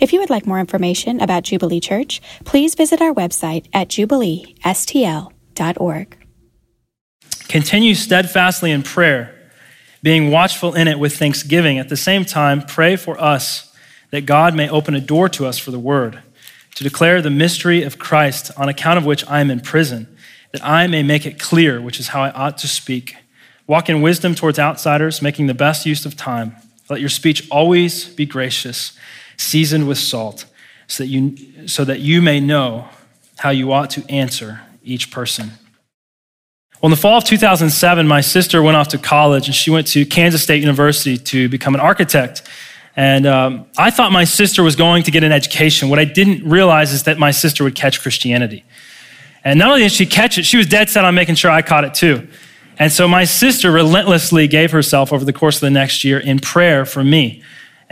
If you would like more information about Jubilee Church, please visit our website at jubileestl.org. Continue steadfastly in prayer, being watchful in it with thanksgiving. At the same time, pray for us that God may open a door to us for the word, to declare the mystery of Christ, on account of which I am in prison, that I may make it clear, which is how I ought to speak. Walk in wisdom towards outsiders, making the best use of time. Let your speech always be gracious seasoned with salt, so that you, so that you may know how you ought to answer each person. Well, in the fall of 2007, my sister went off to college and she went to Kansas State University to become an architect. And um, I thought my sister was going to get an education. What I didn't realize is that my sister would catch Christianity. And not only did she catch it, she was dead set on making sure I caught it too. And so my sister relentlessly gave herself over the course of the next year in prayer for me.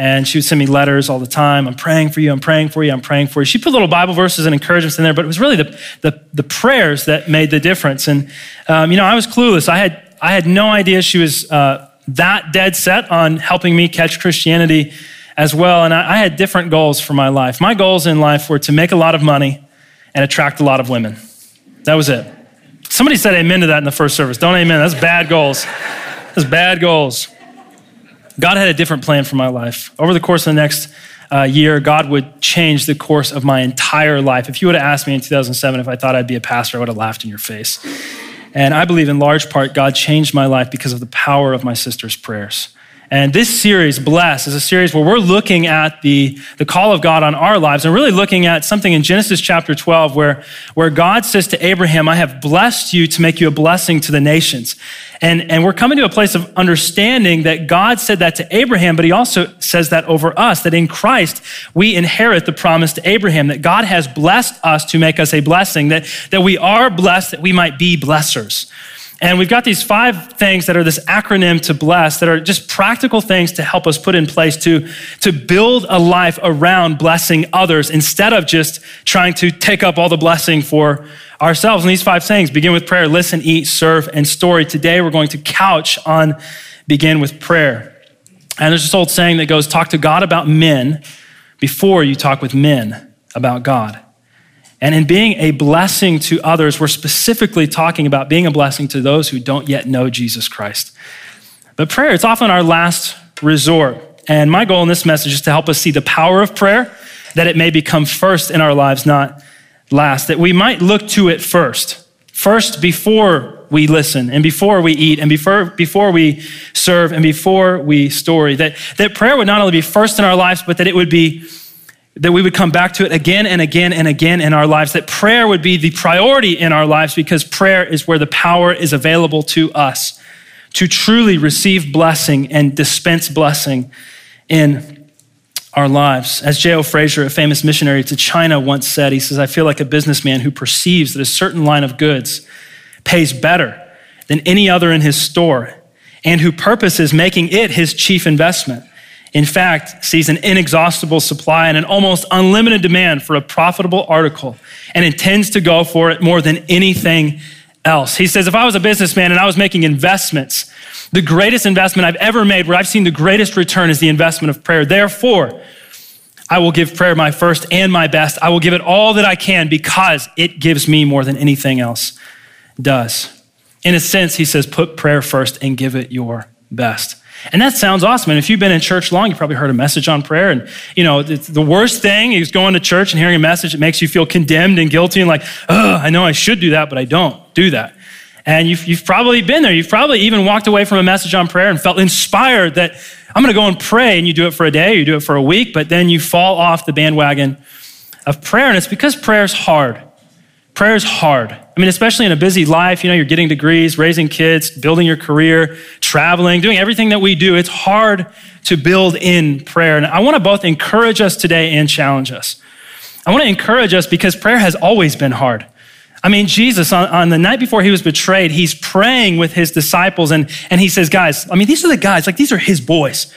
And she would send me letters all the time. I'm praying for you. I'm praying for you. I'm praying for you. She put little Bible verses and encouragements in there, but it was really the, the, the prayers that made the difference. And, um, you know, I was clueless. I had, I had no idea she was uh, that dead set on helping me catch Christianity as well. And I, I had different goals for my life. My goals in life were to make a lot of money and attract a lot of women. That was it. Somebody said amen to that in the first service. Don't amen. That's bad goals. That's bad goals. God had a different plan for my life. Over the course of the next uh, year, God would change the course of my entire life. If you would have asked me in 2007 if I thought I'd be a pastor, I would have laughed in your face. And I believe in large part, God changed my life because of the power of my sister's prayers. And this series, Bless, is a series where we're looking at the, the call of God on our lives and really looking at something in Genesis chapter 12 where, where God says to Abraham, I have blessed you to make you a blessing to the nations. And, and we're coming to a place of understanding that God said that to Abraham, but he also says that over us, that in Christ we inherit the promise to Abraham, that God has blessed us to make us a blessing, that, that we are blessed that we might be blessers. And we've got these five things that are this acronym to bless that are just practical things to help us put in place to, to build a life around blessing others instead of just trying to take up all the blessing for ourselves. And these five things begin with prayer, listen, eat, serve, and story. Today we're going to couch on begin with prayer. And there's this old saying that goes talk to God about men before you talk with men about God. And in being a blessing to others, we're specifically talking about being a blessing to those who don't yet know Jesus Christ. But prayer, it's often our last resort. And my goal in this message is to help us see the power of prayer, that it may become first in our lives, not last, that we might look to it first. First, before we listen, and before we eat, and before, before we serve, and before we story. That, that prayer would not only be first in our lives, but that it would be that we would come back to it again and again and again in our lives, that prayer would be the priority in our lives because prayer is where the power is available to us to truly receive blessing and dispense blessing in our lives. As J.O. Fraser, a famous missionary to China, once said, he says, I feel like a businessman who perceives that a certain line of goods pays better than any other in his store and who purposes making it his chief investment in fact, sees an inexhaustible supply and an almost unlimited demand for a profitable article and intends to go for it more than anything else. He says, if I was a businessman and I was making investments, the greatest investment I've ever made, where I've seen the greatest return, is the investment of prayer. Therefore, I will give prayer my first and my best. I will give it all that I can because it gives me more than anything else does. In a sense, he says, put prayer first and give it your best. And that sounds awesome. And if you've been in church long, you probably heard a message on prayer. And, you know, the worst thing is going to church and hearing a message that makes you feel condemned and guilty and like, oh, I know I should do that, but I don't do that. And you've, you've probably been there. You've probably even walked away from a message on prayer and felt inspired that I'm going to go and pray. And you do it for a day, you do it for a week, but then you fall off the bandwagon of prayer. And it's because prayer is hard. Prayer is hard. I mean, especially in a busy life, you know, you're getting degrees, raising kids, building your career, traveling, doing everything that we do. It's hard to build in prayer. And I want to both encourage us today and challenge us. I want to encourage us because prayer has always been hard. I mean, Jesus, on, on, the night before he was betrayed, he's praying with his disciples and, and he says, Guys, I mean, these are the guys, like, these are his boys.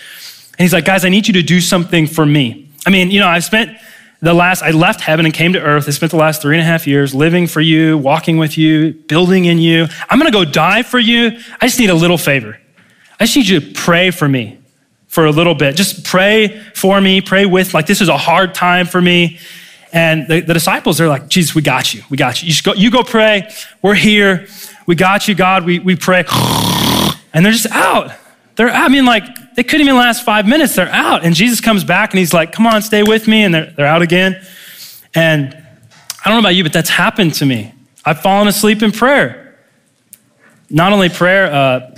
And he's like, Guys, I need you to do something for me. I mean, you know, I've spent the last, I left heaven and came to earth. I spent the last three and a half years living for you, walking with you, building in you. I'm going to go die for you. I just need a little favor. I just need you to pray for me for a little bit. Just pray for me, pray with, like, this is a hard time for me. And the, the disciples, they're like, Jesus, we got you. We got you. You, go, you go pray. We're here. We got you, God. We, we pray. And they're just out. They're, I mean, like, they couldn't even last five minutes. They're out. And Jesus comes back and he's like, come on, stay with me. And they're, they're out again. And I don't know about you, but that's happened to me. I've fallen asleep in prayer. Not only prayer, uh,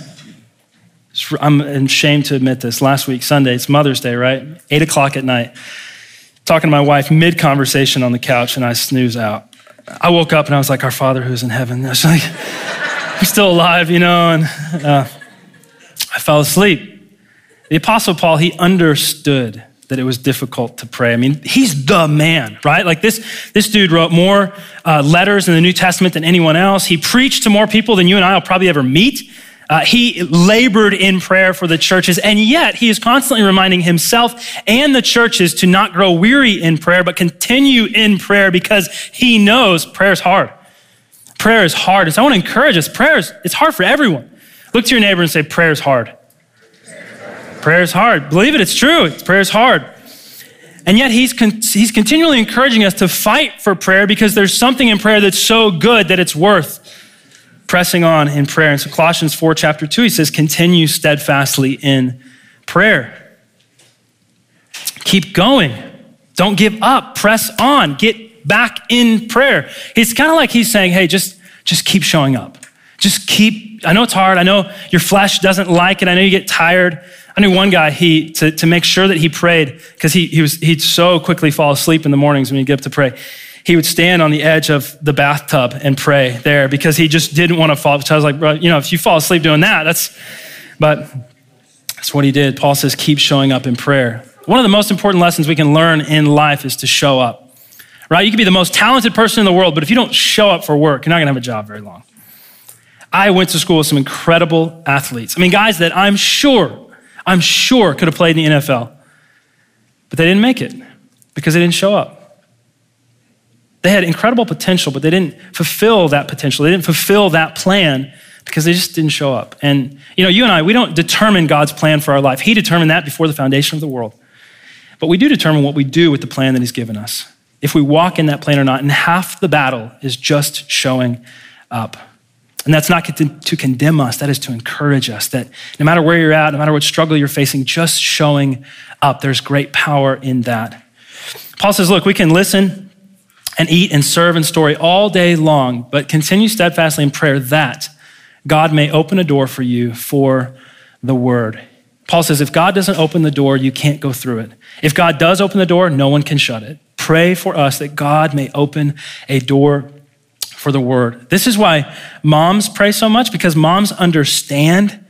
I'm ashamed to admit this. Last week, Sunday, it's Mother's Day, right? Eight o'clock at night. Talking to my wife mid conversation on the couch, and I snooze out. I woke up and I was like, Our Father who's in heaven. I was like, I'm still alive, you know, and uh, I fell asleep. The Apostle Paul, he understood that it was difficult to pray. I mean, he's the man, right? Like this, this dude wrote more uh, letters in the New Testament than anyone else. He preached to more people than you and I will probably ever meet. Uh, he labored in prayer for the churches, and yet he is constantly reminding himself and the churches to not grow weary in prayer, but continue in prayer because he knows prayer is hard. Prayer is hard. So I want to encourage us. Prayer is it's hard for everyone. Look to your neighbor and say, "Prayer is hard." Prayer is hard. Believe it, it's true. Prayer is hard. And yet he's, con- he's continually encouraging us to fight for prayer because there's something in prayer that's so good that it's worth pressing on in prayer. And so Colossians 4, chapter 2, he says, continue steadfastly in prayer. Keep going. Don't give up. Press on. Get back in prayer. It's kind of like he's saying, hey, just, just keep showing up. Just keep, I know it's hard. I know your flesh doesn't like it. I know you get tired. I knew one guy, he, to, to make sure that he prayed, because he, he was, he'd so quickly fall asleep in the mornings when he'd get up to pray. He would stand on the edge of the bathtub and pray there because he just didn't want to fall. So I was like, bro, you know, if you fall asleep doing that, that's, but that's what he did. Paul says, keep showing up in prayer. One of the most important lessons we can learn in life is to show up, right? You can be the most talented person in the world, but if you don't show up for work, you're not going to have a job very long. I went to school with some incredible athletes. I mean, guys that I'm sure I'm sure could have played in the NFL. But they didn't make it because they didn't show up. They had incredible potential, but they didn't fulfill that potential. They didn't fulfill that plan because they just didn't show up. And, you know, you and I, we don't determine God's plan for our life. He determined that before the foundation of the world. But we do determine what we do with the plan that He's given us, if we walk in that plan or not. And half the battle is just showing up. And that's not to, condemn us, that is to encourage us that no matter where you're at, no matter what struggle you're facing, just showing up, there's great power in that. Paul says, Look, we can listen and eat and serve and story all day long, but continue steadfastly in prayer that God may open a door for you for the word. Paul says, if God doesn't open the door, you can't go through it. If God does open the door, no one can shut it. Pray for us that God may open a door for the word. This is why moms pray so much because moms understand. I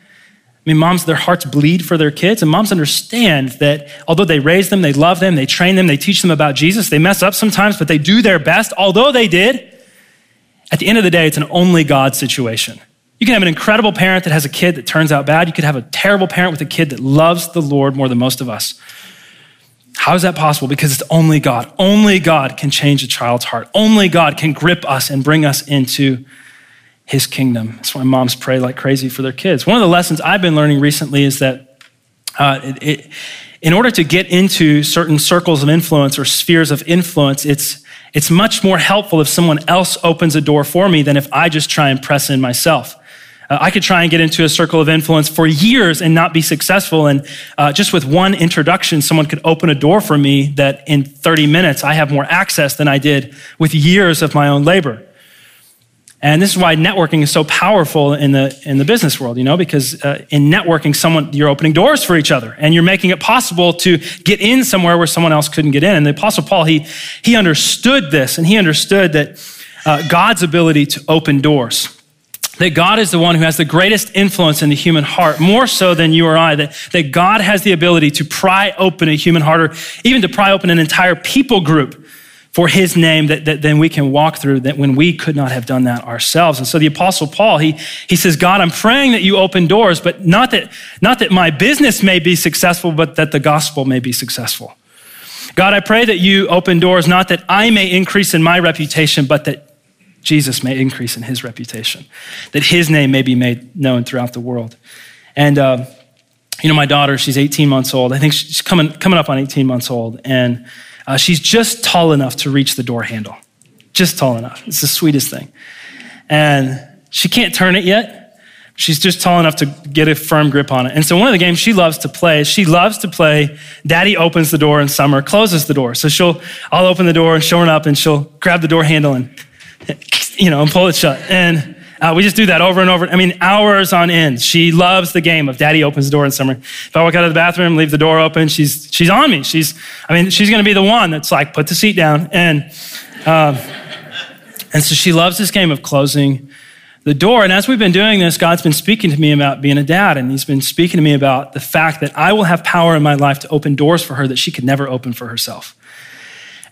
mean, moms, their hearts bleed for their kids, and moms understand that although they raise them, they love them, they train them, they teach them about Jesus, they mess up sometimes, but they do their best, although they did. At the end of the day, it's an only God situation. You can have an incredible parent that has a kid that turns out bad. You could have a terrible parent with a kid that loves the Lord more than most of us. How is that possible? Because it's only God. Only God can change a child's heart. Only God can grip us and bring us into his kingdom. That's why moms pray like crazy for their kids. One of the lessons I've been learning recently is that uh, it, it, in order to get into certain circles of influence or spheres of influence, it's, it's much more helpful if someone else opens a door for me than if I just try and press in myself. Uh, I could try and get into a circle of influence for years and not be successful. And uh, just with one introduction, someone could open a door for me that in 30 minutes I have more access than I did with years of my own labor. And this is why networking is so powerful in the, in the business world, you know, because uh, in networking, someone, you're opening doors for each other and you're making it possible to get in somewhere where someone else couldn't get in. And the Apostle Paul, he, he understood this and he understood that uh, God's ability to open doors that God is the one who has the greatest influence in the human heart, more so than you or I, that, that God has the ability to pry open a human heart or even to pry open an entire people group for his name that, that then we can walk through that when we could not have done that ourselves. And so the apostle Paul, he, he says, God, I'm praying that you open doors, but not that, not that my business may be successful, but that the gospel may be successful. God, I pray that you open doors, not that I may increase in my reputation, but that Jesus may increase in his reputation, that his name may be made known throughout the world. And uh, you know, my daughter, she's 18 months old. I think she's coming, coming up on 18 months old. And uh, she's just tall enough to reach the door handle. Just tall enough. It's the sweetest thing. And she can't turn it yet. She's just tall enough to get a firm grip on it. And so one of the games she loves to play she loves to play Daddy opens the door and Summer closes the door. So she'll, I'll open the door and show her up and she'll grab the door handle and, you know, and pull it shut. And uh, we just do that over and over. I mean, hours on end. She loves the game of Daddy opens the door in summer. If I walk out of the bathroom, leave the door open, she's she's on me. She's, I mean, she's going to be the one that's like, put the seat down, and um, and so she loves this game of closing the door. And as we've been doing this, God's been speaking to me about being a dad, and He's been speaking to me about the fact that I will have power in my life to open doors for her that she could never open for herself.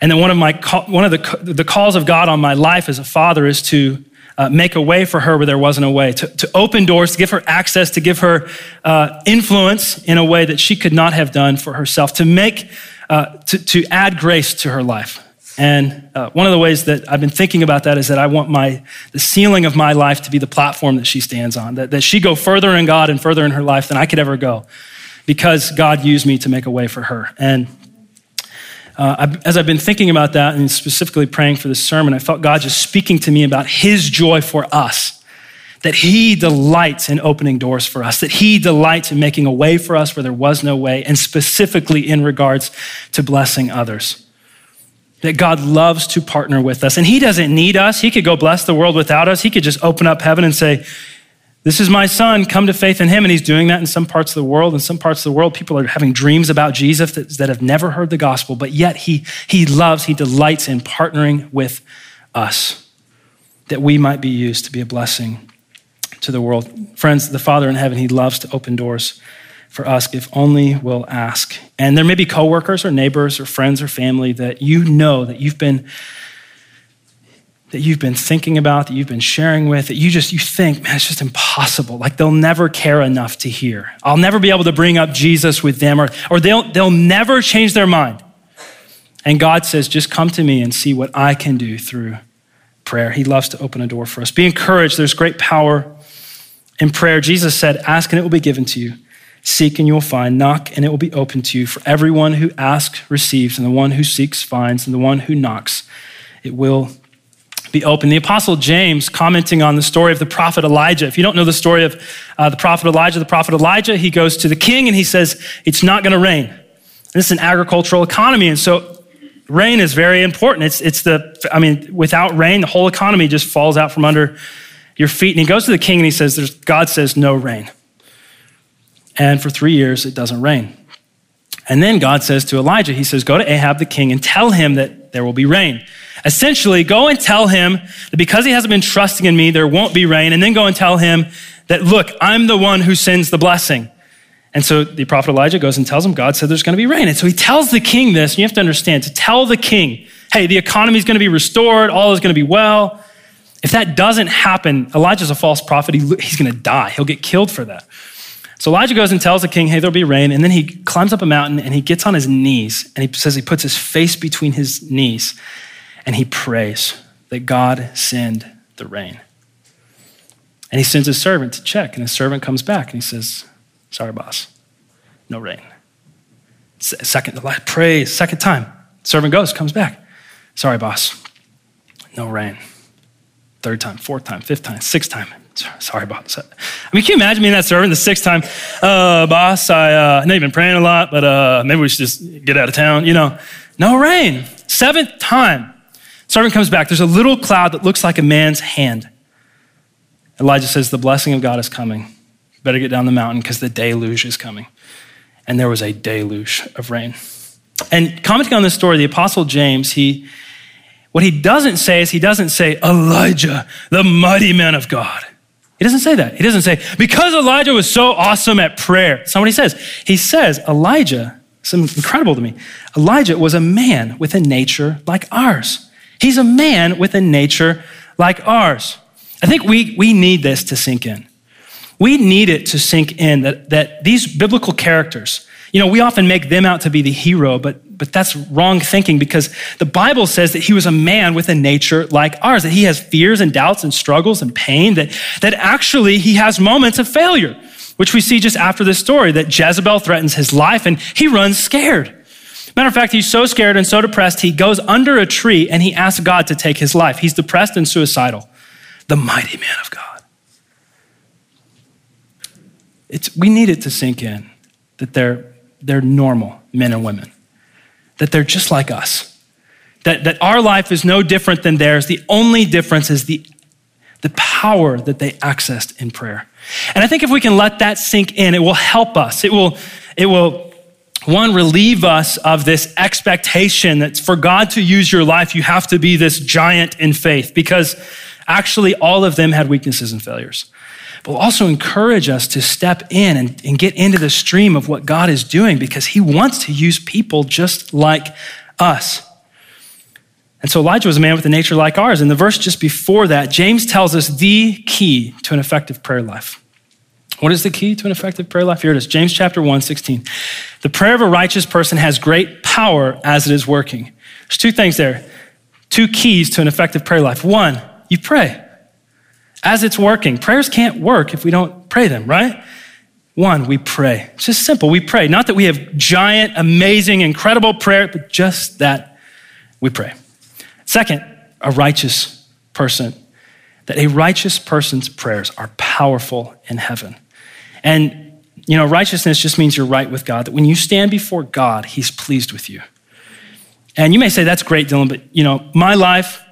And then one of my one of the the calls of God on my life as a father is to uh, make a way for her where there wasn't a way, to, to open doors, to give her access, to give her uh, influence in a way that she could not have done for herself, to make, uh, to, to add grace to her life. And uh, one of the ways that I've been thinking about that is that I want my, the ceiling of my life to be the platform that she stands on, that, that she go further in God and further in her life than I could ever go because God used me to make a way for her. And uh, as I've been thinking about that and specifically praying for this sermon, I felt God just speaking to me about His joy for us. That He delights in opening doors for us, that He delights in making a way for us where there was no way, and specifically in regards to blessing others. That God loves to partner with us. And He doesn't need us. He could go bless the world without us. He could just open up heaven and say, this is my son, come to faith in him. And he's doing that in some parts of the world. In some parts of the world, people are having dreams about Jesus that, that have never heard the gospel, but yet he, he loves, he delights in partnering with us that we might be used to be a blessing to the world. Friends, the Father in heaven, he loves to open doors for us if only we'll ask. And there may be coworkers or neighbors or friends or family that you know that you've been that you've been thinking about, that you've been sharing with, that you just you think, man, it's just impossible. Like they'll never care enough to hear. I'll never be able to bring up Jesus with them, or, or they'll, they'll never change their mind. And God says, just come to me and see what I can do through prayer. He loves to open a door for us. Be encouraged. There's great power in prayer. Jesus said, Ask and it will be given to you. Seek and you will find. Knock and it will be open to you. For everyone who asks receives, and the one who seeks finds, and the one who knocks it will be open. The Apostle James, commenting on the story of the prophet Elijah. If you don't know the story of uh, the prophet Elijah, the prophet Elijah, he goes to the king and he says, It's not going to rain. And this is an agricultural economy. And so rain is very important. It's, it's the, I mean, without rain, the whole economy just falls out from under your feet. And he goes to the king and he says, There's, God says, no rain. And for three years, it doesn't rain. And then God says to Elijah, He says, Go to Ahab the king and tell him that there will be rain. Essentially, go and tell him that because he hasn't been trusting in me, there won't be rain. And then go and tell him that, look, I'm the one who sends the blessing. And so the prophet Elijah goes and tells him, God said there's going to be rain. And so he tells the king this, and you have to understand to tell the king, hey, the economy is going to be restored, all is going to be well. If that doesn't happen, Elijah's a false prophet. He, he's going to die, he'll get killed for that. So Elijah goes and tells the king, hey, there'll be rain. And then he climbs up a mountain and he gets on his knees and he says he puts his face between his knees and he prays that God send the rain. And he sends his servant to check, and his servant comes back and he says, Sorry, boss, no rain. Second, prays, second time. Servant goes, comes back. Sorry, boss, no rain. Third time, fourth time, fifth time, sixth time. Sorry, boss. I mean, can you imagine being that servant the sixth time? Uh, boss, I, uh, know you've been praying a lot, but uh, maybe we should just get out of town. You know, no rain. Seventh time. Servant comes back. There's a little cloud that looks like a man's hand. Elijah says, The blessing of God is coming. Better get down the mountain because the deluge is coming. And there was a deluge of rain. And commenting on this story, the Apostle James, he, what he doesn't say is he doesn't say, Elijah, the mighty man of God. He doesn't say that. He doesn't say, because Elijah was so awesome at prayer. That's not what he says. He says, Elijah, something incredible to me. Elijah was a man with a nature like ours. He's a man with a nature like ours. I think we, we need this to sink in. We need it to sink in that, that these biblical characters, you know, we often make them out to be the hero, but, but that's wrong thinking because the Bible says that he was a man with a nature like ours, that he has fears and doubts and struggles and pain, that, that actually he has moments of failure. which we see just after this story that Jezebel threatens his life and he runs scared. Matter of fact, he's so scared and so depressed, he goes under a tree and he asks God to take his life. He's depressed and suicidal. The mighty man of God. It's, we need it to sink in that they're, they're normal men and women, that they're just like us, that, that our life is no different than theirs. The only difference is the, the power that they accessed in prayer. And I think if we can let that sink in, it will help us. It will, it will one, relieve us of this expectation that for God to use your life, you have to be this giant in faith, because actually all of them had weaknesses and failures. But also encourage us to step in and, and get into the stream of what God is doing because he wants to use people just like us. And so Elijah was a man with a nature like ours. In the verse just before that, James tells us the key to an effective prayer life. What is the key to an effective prayer life? Here it is James chapter 1, 16. The prayer of a righteous person has great power as it is working. There's two things there, two keys to an effective prayer life. One, you pray as it's working. Prayers can't work if we don't pray them, right? One, we pray. It's just simple. We pray. Not that we have giant, amazing, incredible prayer, but just that we pray. Second, a righteous person. That a righteous person's prayers are powerful in heaven. And, you know, righteousness just means you're right with God, that when you stand before God, He's pleased with you. And you may say, that's great, Dylan, but, you know, my life,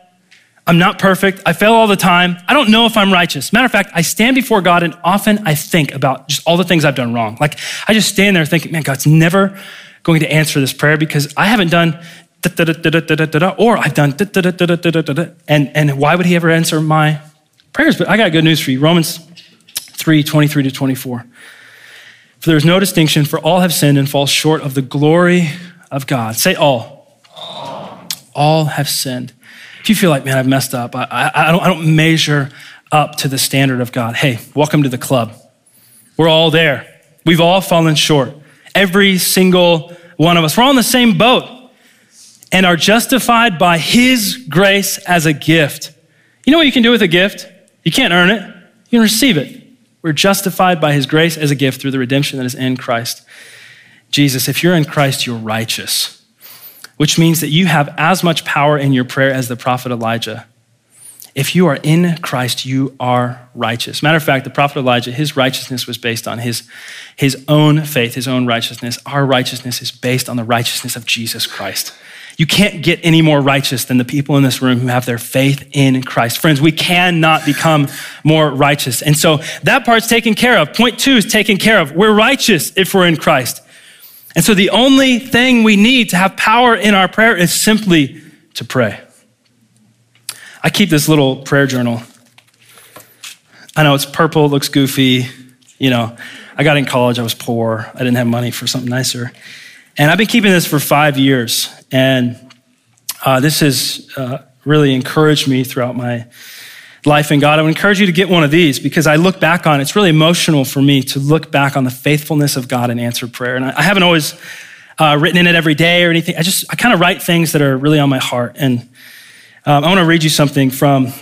I'm not perfect. I fail all the time. I don't know if I'm righteous. Matter of fact, I stand before God and often I think about just all the things I've done wrong. Like, I just stand there thinking, man, God's never going to answer this prayer because I haven't done or I've done and, and why would he ever answer my prayers? But I got good news for you. Romans 3 23 to 24. For there is no distinction, for all have sinned and fall short of the glory of God. Say all. All, all have sinned. If you feel like, man, I've messed up, I, I, I, don't, I don't measure up to the standard of God, hey, welcome to the club. We're all there. We've all fallen short. Every single one of us. We're all in the same boat and are justified by His grace as a gift. You know what you can do with a gift? You can't earn it, you can receive it. We're justified by his grace as a gift through the redemption that is in Christ Jesus. If you're in Christ, you're righteous, which means that you have as much power in your prayer as the prophet Elijah. If you are in Christ, you are righteous. Matter of fact, the prophet Elijah, his righteousness was based on his, his own faith, his own righteousness. Our righteousness is based on the righteousness of Jesus Christ. You can't get any more righteous than the people in this room who have their faith in Christ. Friends, we cannot become more righteous. And so that part's taken care of. Point two is taken care of. We're righteous if we're in Christ. And so the only thing we need to have power in our prayer is simply to pray. I keep this little prayer journal. I know it's purple, it looks goofy. You know, I got in college, I was poor, I didn't have money for something nicer. And I've been keeping this for five years. And uh, this has uh, really encouraged me throughout my life in God. I would encourage you to get one of these because I look back on it's really emotional for me to look back on the faithfulness of God and answered prayer. And I haven't always uh, written in it every day or anything. I just, I kind of write things that are really on my heart. And um, I want to read you something from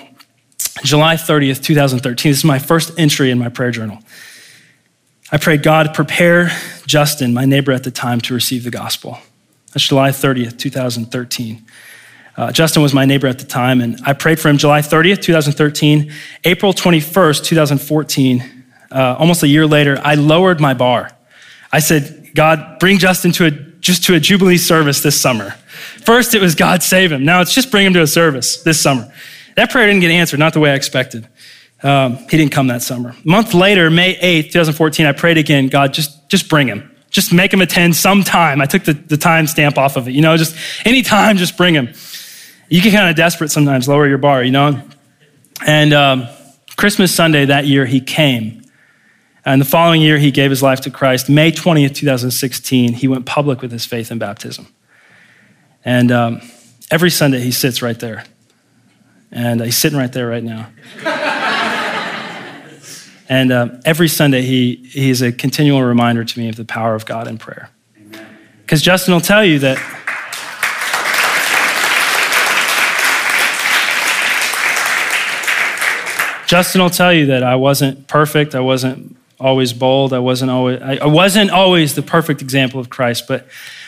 July 30th, 2013. This is my first entry in my prayer journal. I prayed, God, prepare Justin, my neighbor at the time, to receive the gospel. That's July 30th, 2013. Uh, Justin was my neighbor at the time, and I prayed for him July 30th, 2013. April 21st, 2014, uh, almost a year later, I lowered my bar. I said, God, bring Justin to a, just to a Jubilee service this summer. First, it was God save him. Now it's just bring him to a service this summer. That prayer didn't get answered, not the way I expected. Um, he didn't come that summer. A month later, May 8th, 2014, I prayed again, God, just, just bring him. Just make him attend sometime. I took the, the time stamp off of it. You know, just anytime, just bring him. You get kind of desperate sometimes, lower your bar, you know? And um, Christmas Sunday that year, he came. And the following year, he gave his life to Christ. May 20th, 2016, he went public with his faith and baptism. And um, every Sunday, he sits right there. And he's sitting right there right now. And um, every Sunday, he, he's a continual reminder to me of the power of God in prayer. Because Justin will tell you that. Justin will tell you that I wasn't perfect. I wasn't always bold. I wasn't always, I wasn't always the perfect example of Christ, but,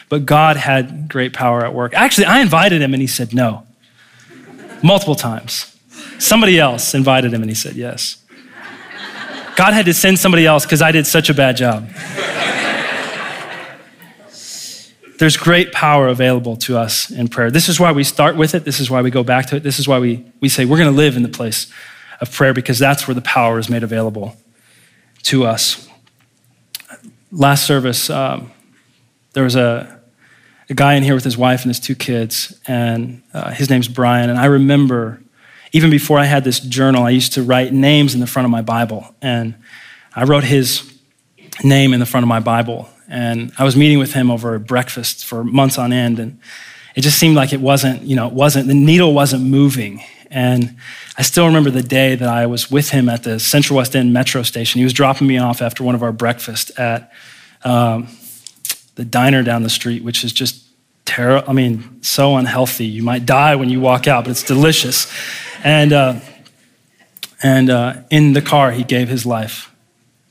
but God had great power at work. Actually, I invited him and he said no multiple times. Somebody else invited him and he said yes. God had to send somebody else because I did such a bad job. There's great power available to us in prayer. This is why we start with it. This is why we go back to it. This is why we, we say we're going to live in the place of prayer because that's where the power is made available to us. Last service, um, there was a, a guy in here with his wife and his two kids, and uh, his name's Brian. And I remember even before I had this journal, I used to write names in the front of my Bible. And I wrote his name in the front of my Bible. And I was meeting with him over breakfast for months on end. And it just seemed like it wasn't, you know, it wasn't, the needle wasn't moving. And I still remember the day that I was with him at the Central West End metro station. He was dropping me off after one of our breakfasts at um, the diner down the street, which is just terrible. I mean, so unhealthy. You might die when you walk out, but it's delicious. And, uh, and uh, in the car, he gave his life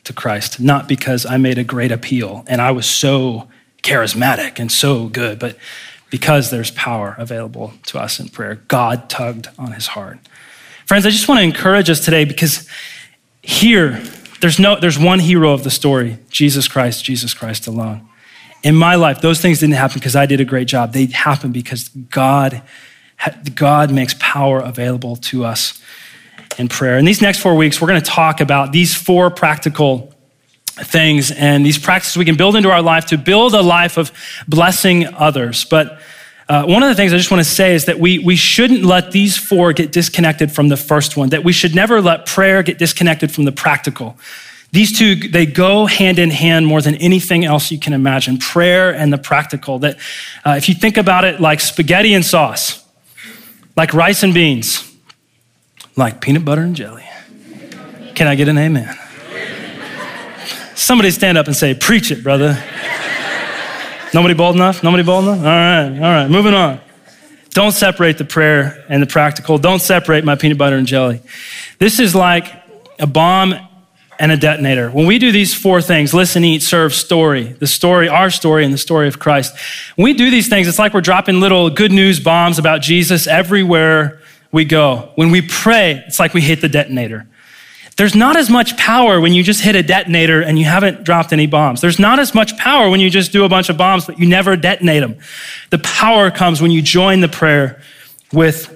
to Christ, not because I made a great appeal and I was so charismatic and so good, but because there's power available to us in prayer. God tugged on his heart. Friends, I just want to encourage us today because here, there's, no, there's one hero of the story Jesus Christ, Jesus Christ alone. In my life, those things didn't happen because I did a great job. They happened because God God makes power available to us in prayer. In these next four weeks, we're going to talk about these four practical things and these practices we can build into our life to build a life of blessing others. But uh, one of the things I just want to say is that we, we shouldn't let these four get disconnected from the first one, that we should never let prayer get disconnected from the practical. These two, they go hand in hand more than anything else you can imagine prayer and the practical. That uh, if you think about it like spaghetti and sauce, like rice and beans, like peanut butter and jelly. Can I get an amen? Somebody stand up and say, Preach it, brother. Nobody bold enough? Nobody bold enough? All right, all right, moving on. Don't separate the prayer and the practical. Don't separate my peanut butter and jelly. This is like a bomb and a detonator. When we do these four things listen, eat, serve, story the story, our story, and the story of Christ when we do these things, it's like we're dropping little good news bombs about Jesus everywhere we go. When we pray, it's like we hit the detonator. There's not as much power when you just hit a detonator and you haven't dropped any bombs. There's not as much power when you just do a bunch of bombs, but you never detonate them. The power comes when you join the prayer with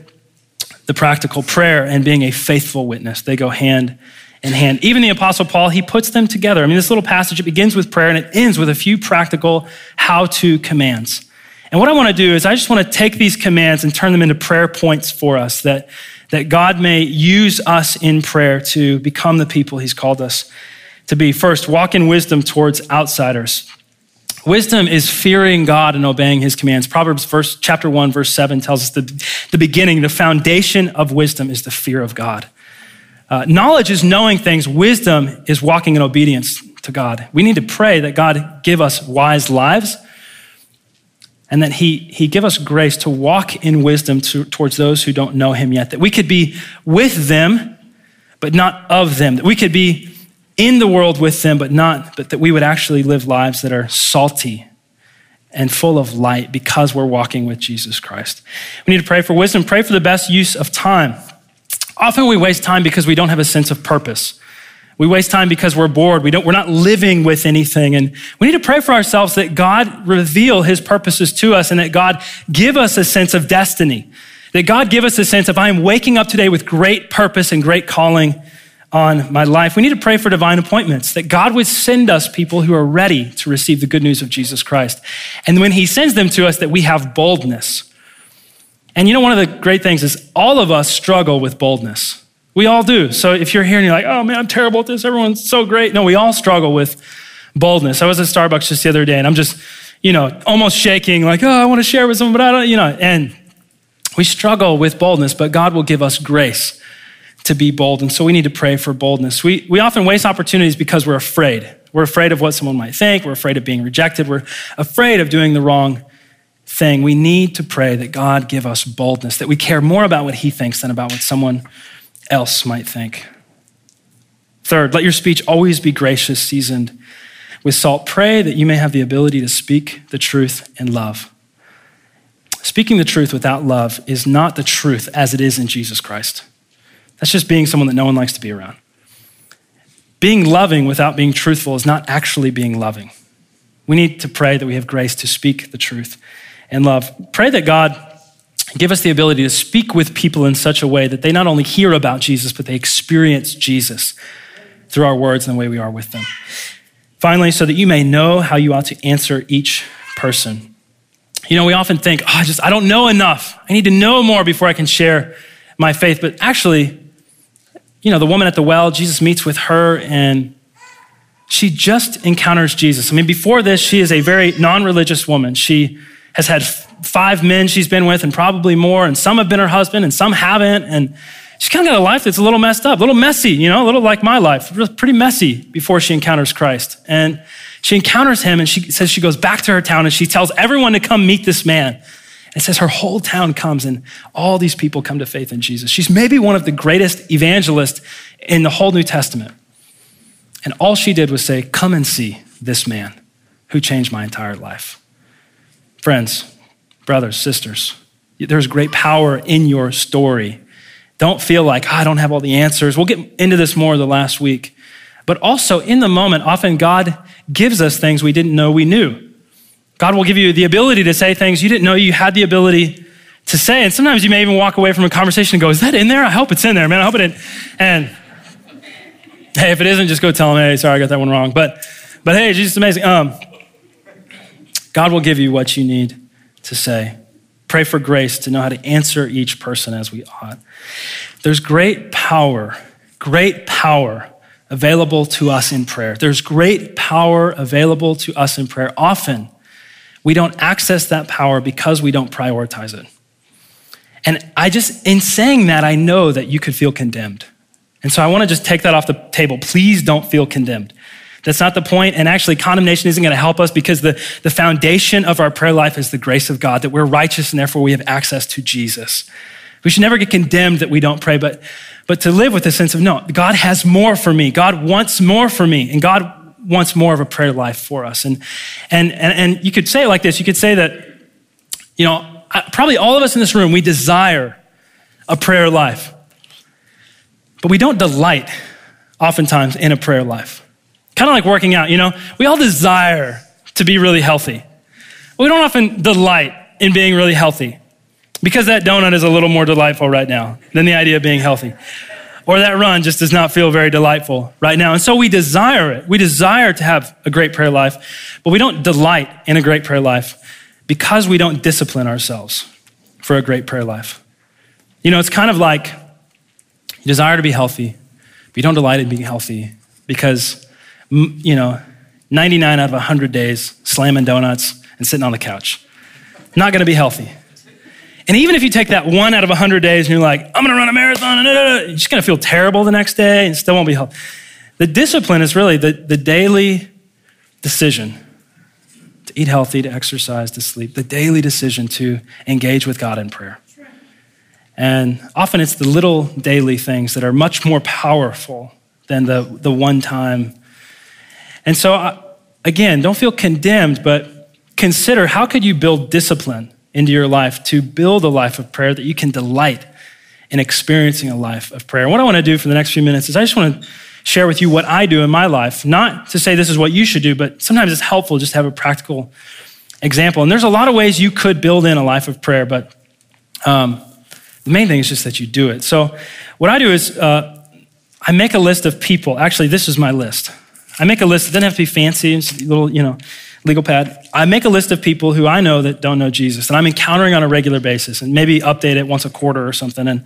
the practical prayer and being a faithful witness. They go hand in hand. Even the Apostle Paul, he puts them together. I mean, this little passage, it begins with prayer and it ends with a few practical how to commands. And what I want to do is I just want to take these commands and turn them into prayer points for us that, that God may use us in prayer to become the people he's called us to be. First, walk in wisdom towards outsiders. Wisdom is fearing God and obeying his commands. Proverbs verse, chapter 1, verse 7 tells us the, the beginning, the foundation of wisdom is the fear of God. Uh, knowledge is knowing things, wisdom is walking in obedience to God. We need to pray that God give us wise lives and that he, he give us grace to walk in wisdom to, towards those who don't know him yet, that we could be with them, but not of them, that we could be in the world with them, but not, but that we would actually live lives that are salty and full of light because we're walking with Jesus Christ. We need to pray for wisdom, pray for the best use of time. Often we waste time because we don't have a sense of purpose. We waste time because we're bored. We don't, we're not living with anything. And we need to pray for ourselves that God reveal his purposes to us and that God give us a sense of destiny. That God give us a sense of, I am waking up today with great purpose and great calling on my life. We need to pray for divine appointments, that God would send us people who are ready to receive the good news of Jesus Christ. And when he sends them to us, that we have boldness and you know, one of the great things is all of us struggle with boldness. We all do. So if you're here and you're like, oh man, I'm terrible at this, everyone's so great. No, we all struggle with boldness. I was at Starbucks just the other day and I'm just, you know, almost shaking, like, oh, I want to share with someone, but I don't, you know, and we struggle with boldness, but God will give us grace to be bold. And so we need to pray for boldness. We, we often waste opportunities because we're afraid. We're afraid of what someone might think. We're afraid of being rejected. We're afraid of doing the wrong thing, we need to pray that God give us boldness, that we care more about what He thinks than about what someone else might think. Third, let your speech always be gracious, seasoned with salt. Pray that you may have the ability to speak the truth in love. Speaking the truth without love is not the truth as it is in Jesus Christ. That's just being someone that no one likes to be around. Being loving without being truthful is not actually being loving. We need to pray that we have grace to speak the truth and love. Pray that God give us the ability to speak with people in such a way that they not only hear about Jesus, but they experience Jesus through our words and the way we are with them. Finally, so that you may know how you ought to answer each person. You know, we often think, oh, I just, I don't know enough. I need to know more before I can share my faith. But actually, you know, the woman at the well, Jesus meets with her and she just encounters Jesus. I mean, before this, she is a very non religious woman. She has had five men she's been with and probably more, and some have been her husband and some haven't. And she's kind of got a life that's a little messed up, a little messy, you know, a little like my life, pretty messy before she encounters Christ. And she encounters him and she says she goes back to her town and she tells everyone to come meet this man. It says her whole town comes and all these people come to faith in Jesus. She's maybe one of the greatest evangelists in the whole New Testament. And all she did was say, Come and see this man who changed my entire life. Friends, brothers, sisters, there's great power in your story. Don't feel like, oh, I don't have all the answers. We'll get into this more the last week. But also, in the moment, often God gives us things we didn't know we knew. God will give you the ability to say things you didn't know you had the ability to say. And sometimes you may even walk away from a conversation and go, Is that in there? I hope it's in there, man. I hope it in. And hey, if it isn't, just go tell him, Hey, sorry, I got that one wrong. But, but hey, Jesus is amazing. Um, God will give you what you need to say. Pray for grace to know how to answer each person as we ought. There's great power, great power available to us in prayer. There's great power available to us in prayer. Often, we don't access that power because we don't prioritize it. And I just, in saying that, I know that you could feel condemned. And so I want to just take that off the table. Please don't feel condemned. That's not the point. And actually, condemnation isn't going to help us because the, the foundation of our prayer life is the grace of God, that we're righteous and therefore we have access to Jesus. We should never get condemned that we don't pray, but, but to live with a sense of no, God has more for me. God wants more for me. And God wants more of a prayer life for us. And, and, and, and you could say it like this you could say that, you know, probably all of us in this room, we desire a prayer life, but we don't delight oftentimes in a prayer life. Kind of like working out, you know, we all desire to be really healthy. We don't often delight in being really healthy because that donut is a little more delightful right now than the idea of being healthy. Or that run just does not feel very delightful right now. And so we desire it. We desire to have a great prayer life, but we don't delight in a great prayer life because we don't discipline ourselves for a great prayer life. You know, it's kind of like you desire to be healthy, but you don't delight in being healthy because you know, 99 out of 100 days slamming donuts and sitting on the couch. Not gonna be healthy. And even if you take that one out of 100 days and you're like, I'm gonna run a marathon, and you're just gonna feel terrible the next day and still won't be healthy. The discipline is really the, the daily decision to eat healthy, to exercise, to sleep, the daily decision to engage with God in prayer. And often it's the little daily things that are much more powerful than the, the one time and so, uh, again, don't feel condemned, but consider how could you build discipline into your life to build a life of prayer that you can delight in experiencing a life of prayer. What I want to do for the next few minutes is I just want to share with you what I do in my life, not to say this is what you should do, but sometimes it's helpful just to have a practical example. And there's a lot of ways you could build in a life of prayer, but um, the main thing is just that you do it. So, what I do is uh, I make a list of people. Actually, this is my list. I make a list, it doesn't have to be fancy, it's a little, you know, legal pad. I make a list of people who I know that don't know Jesus and I'm encountering on a regular basis and maybe update it once a quarter or something. And,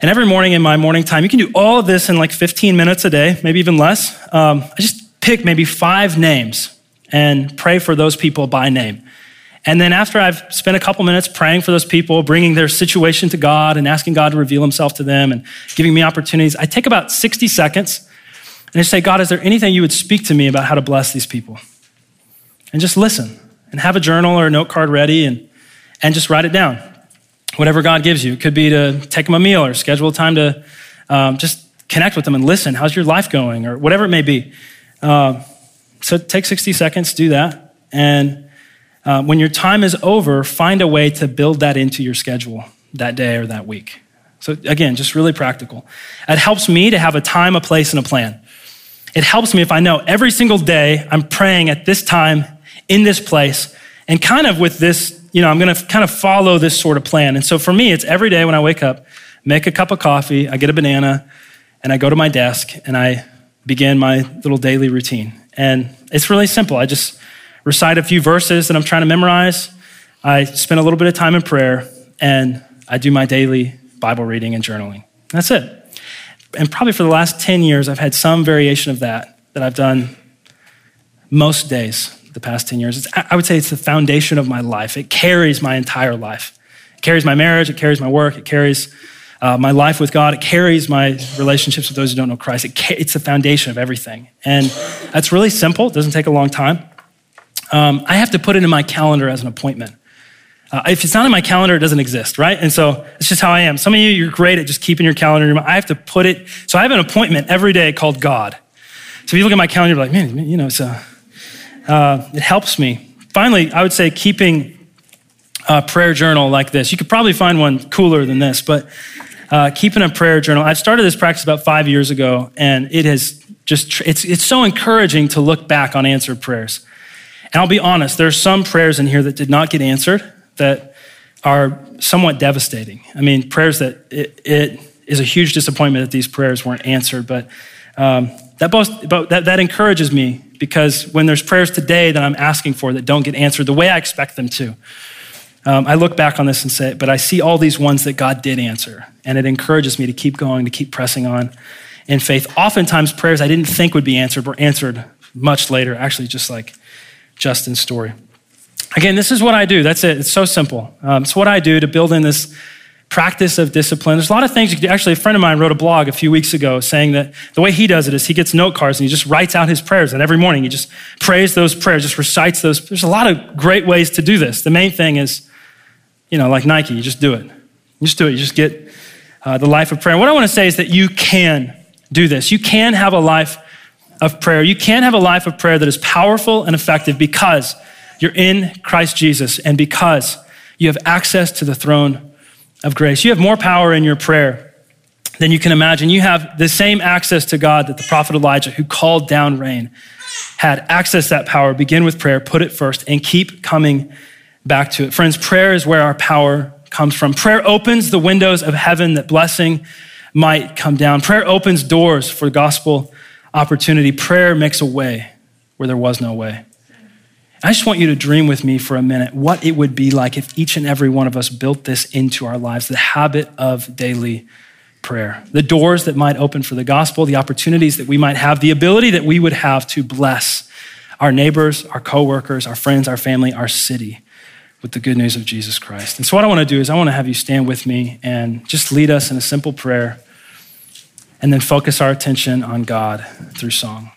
and every morning in my morning time, you can do all of this in like 15 minutes a day, maybe even less. Um, I just pick maybe five names and pray for those people by name. And then after I've spent a couple minutes praying for those people, bringing their situation to God and asking God to reveal himself to them and giving me opportunities, I take about 60 seconds and just say, God, is there anything you would speak to me about how to bless these people? And just listen and have a journal or a note card ready and, and just write it down. Whatever God gives you. It could be to take them a meal or schedule time to um, just connect with them and listen. How's your life going? Or whatever it may be. Uh, so take 60 seconds, do that. And uh, when your time is over, find a way to build that into your schedule that day or that week. So, again, just really practical. It helps me to have a time, a place, and a plan. It helps me if I know every single day I'm praying at this time, in this place, and kind of with this, you know, I'm going to kind of follow this sort of plan. And so for me, it's every day when I wake up, make a cup of coffee, I get a banana, and I go to my desk and I begin my little daily routine. And it's really simple. I just recite a few verses that I'm trying to memorize. I spend a little bit of time in prayer, and I do my daily Bible reading and journaling. That's it. And probably for the last 10 years, I've had some variation of that that I've done most days the past 10 years. It's, I would say it's the foundation of my life. It carries my entire life. It carries my marriage, it carries my work, it carries uh, my life with God, it carries my relationships with those who don't know Christ. It ca- it's the foundation of everything. And that's really simple, it doesn't take a long time. Um, I have to put it in my calendar as an appointment. Uh, if it's not in my calendar, it doesn't exist, right? And so it's just how I am. Some of you, you're great at just keeping your calendar. I have to put it. So I have an appointment every day called God. So if you look at my calendar, you're like, man, you know, so uh, it helps me. Finally, I would say keeping a prayer journal like this. You could probably find one cooler than this, but uh, keeping a prayer journal. I started this practice about five years ago, and it has just, it's, it's so encouraging to look back on answered prayers. And I'll be honest, there's some prayers in here that did not get answered that are somewhat devastating. I mean, prayers that it, it is a huge disappointment that these prayers weren't answered, but um, that, both, but that, that encourages me because when there's prayers today that I'm asking for that don't get answered the way I expect them to, um, I look back on this and say, but I see all these ones that God did answer, and it encourages me to keep going, to keep pressing on in faith. Oftentimes, prayers I didn't think would be answered were answered much later, actually, just like Justin's story. Again, this is what I do. That's it. It's so simple. Um, it's what I do to build in this practice of discipline. There's a lot of things you do. Actually, a friend of mine wrote a blog a few weeks ago saying that the way he does it is he gets note cards and he just writes out his prayers. And every morning he just prays those prayers, just recites those. There's a lot of great ways to do this. The main thing is, you know, like Nike, you just do it. You just do it. You just get uh, the life of prayer. What I want to say is that you can do this. You can have a life of prayer. You can have a life of prayer that is powerful and effective because you're in Christ Jesus and because you have access to the throne of grace. You have more power in your prayer than you can imagine. You have the same access to God that the prophet Elijah, who called down rain, had access that power. Begin with prayer, put it first, and keep coming back to it. Friends, prayer is where our power comes from. Prayer opens the windows of heaven that blessing might come down. Prayer opens doors for gospel opportunity. Prayer makes a way where there was no way. I just want you to dream with me for a minute what it would be like if each and every one of us built this into our lives the habit of daily prayer. The doors that might open for the gospel, the opportunities that we might have, the ability that we would have to bless our neighbors, our coworkers, our friends, our family, our city with the good news of Jesus Christ. And so, what I want to do is, I want to have you stand with me and just lead us in a simple prayer and then focus our attention on God through song.